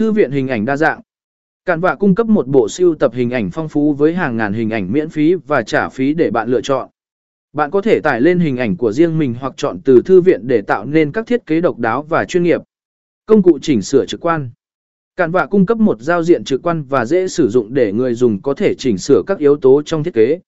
Thư viện hình ảnh đa dạng. Cản vạ cung cấp một bộ siêu tập hình ảnh phong phú với hàng ngàn hình ảnh miễn phí và trả phí để bạn lựa chọn. Bạn có thể tải lên hình ảnh của riêng mình hoặc chọn từ thư viện để tạo nên các thiết kế độc đáo và chuyên nghiệp. Công cụ chỉnh sửa trực quan. Cản vạ cung cấp một giao diện trực quan và dễ sử dụng để người dùng có thể chỉnh sửa các yếu tố trong thiết kế.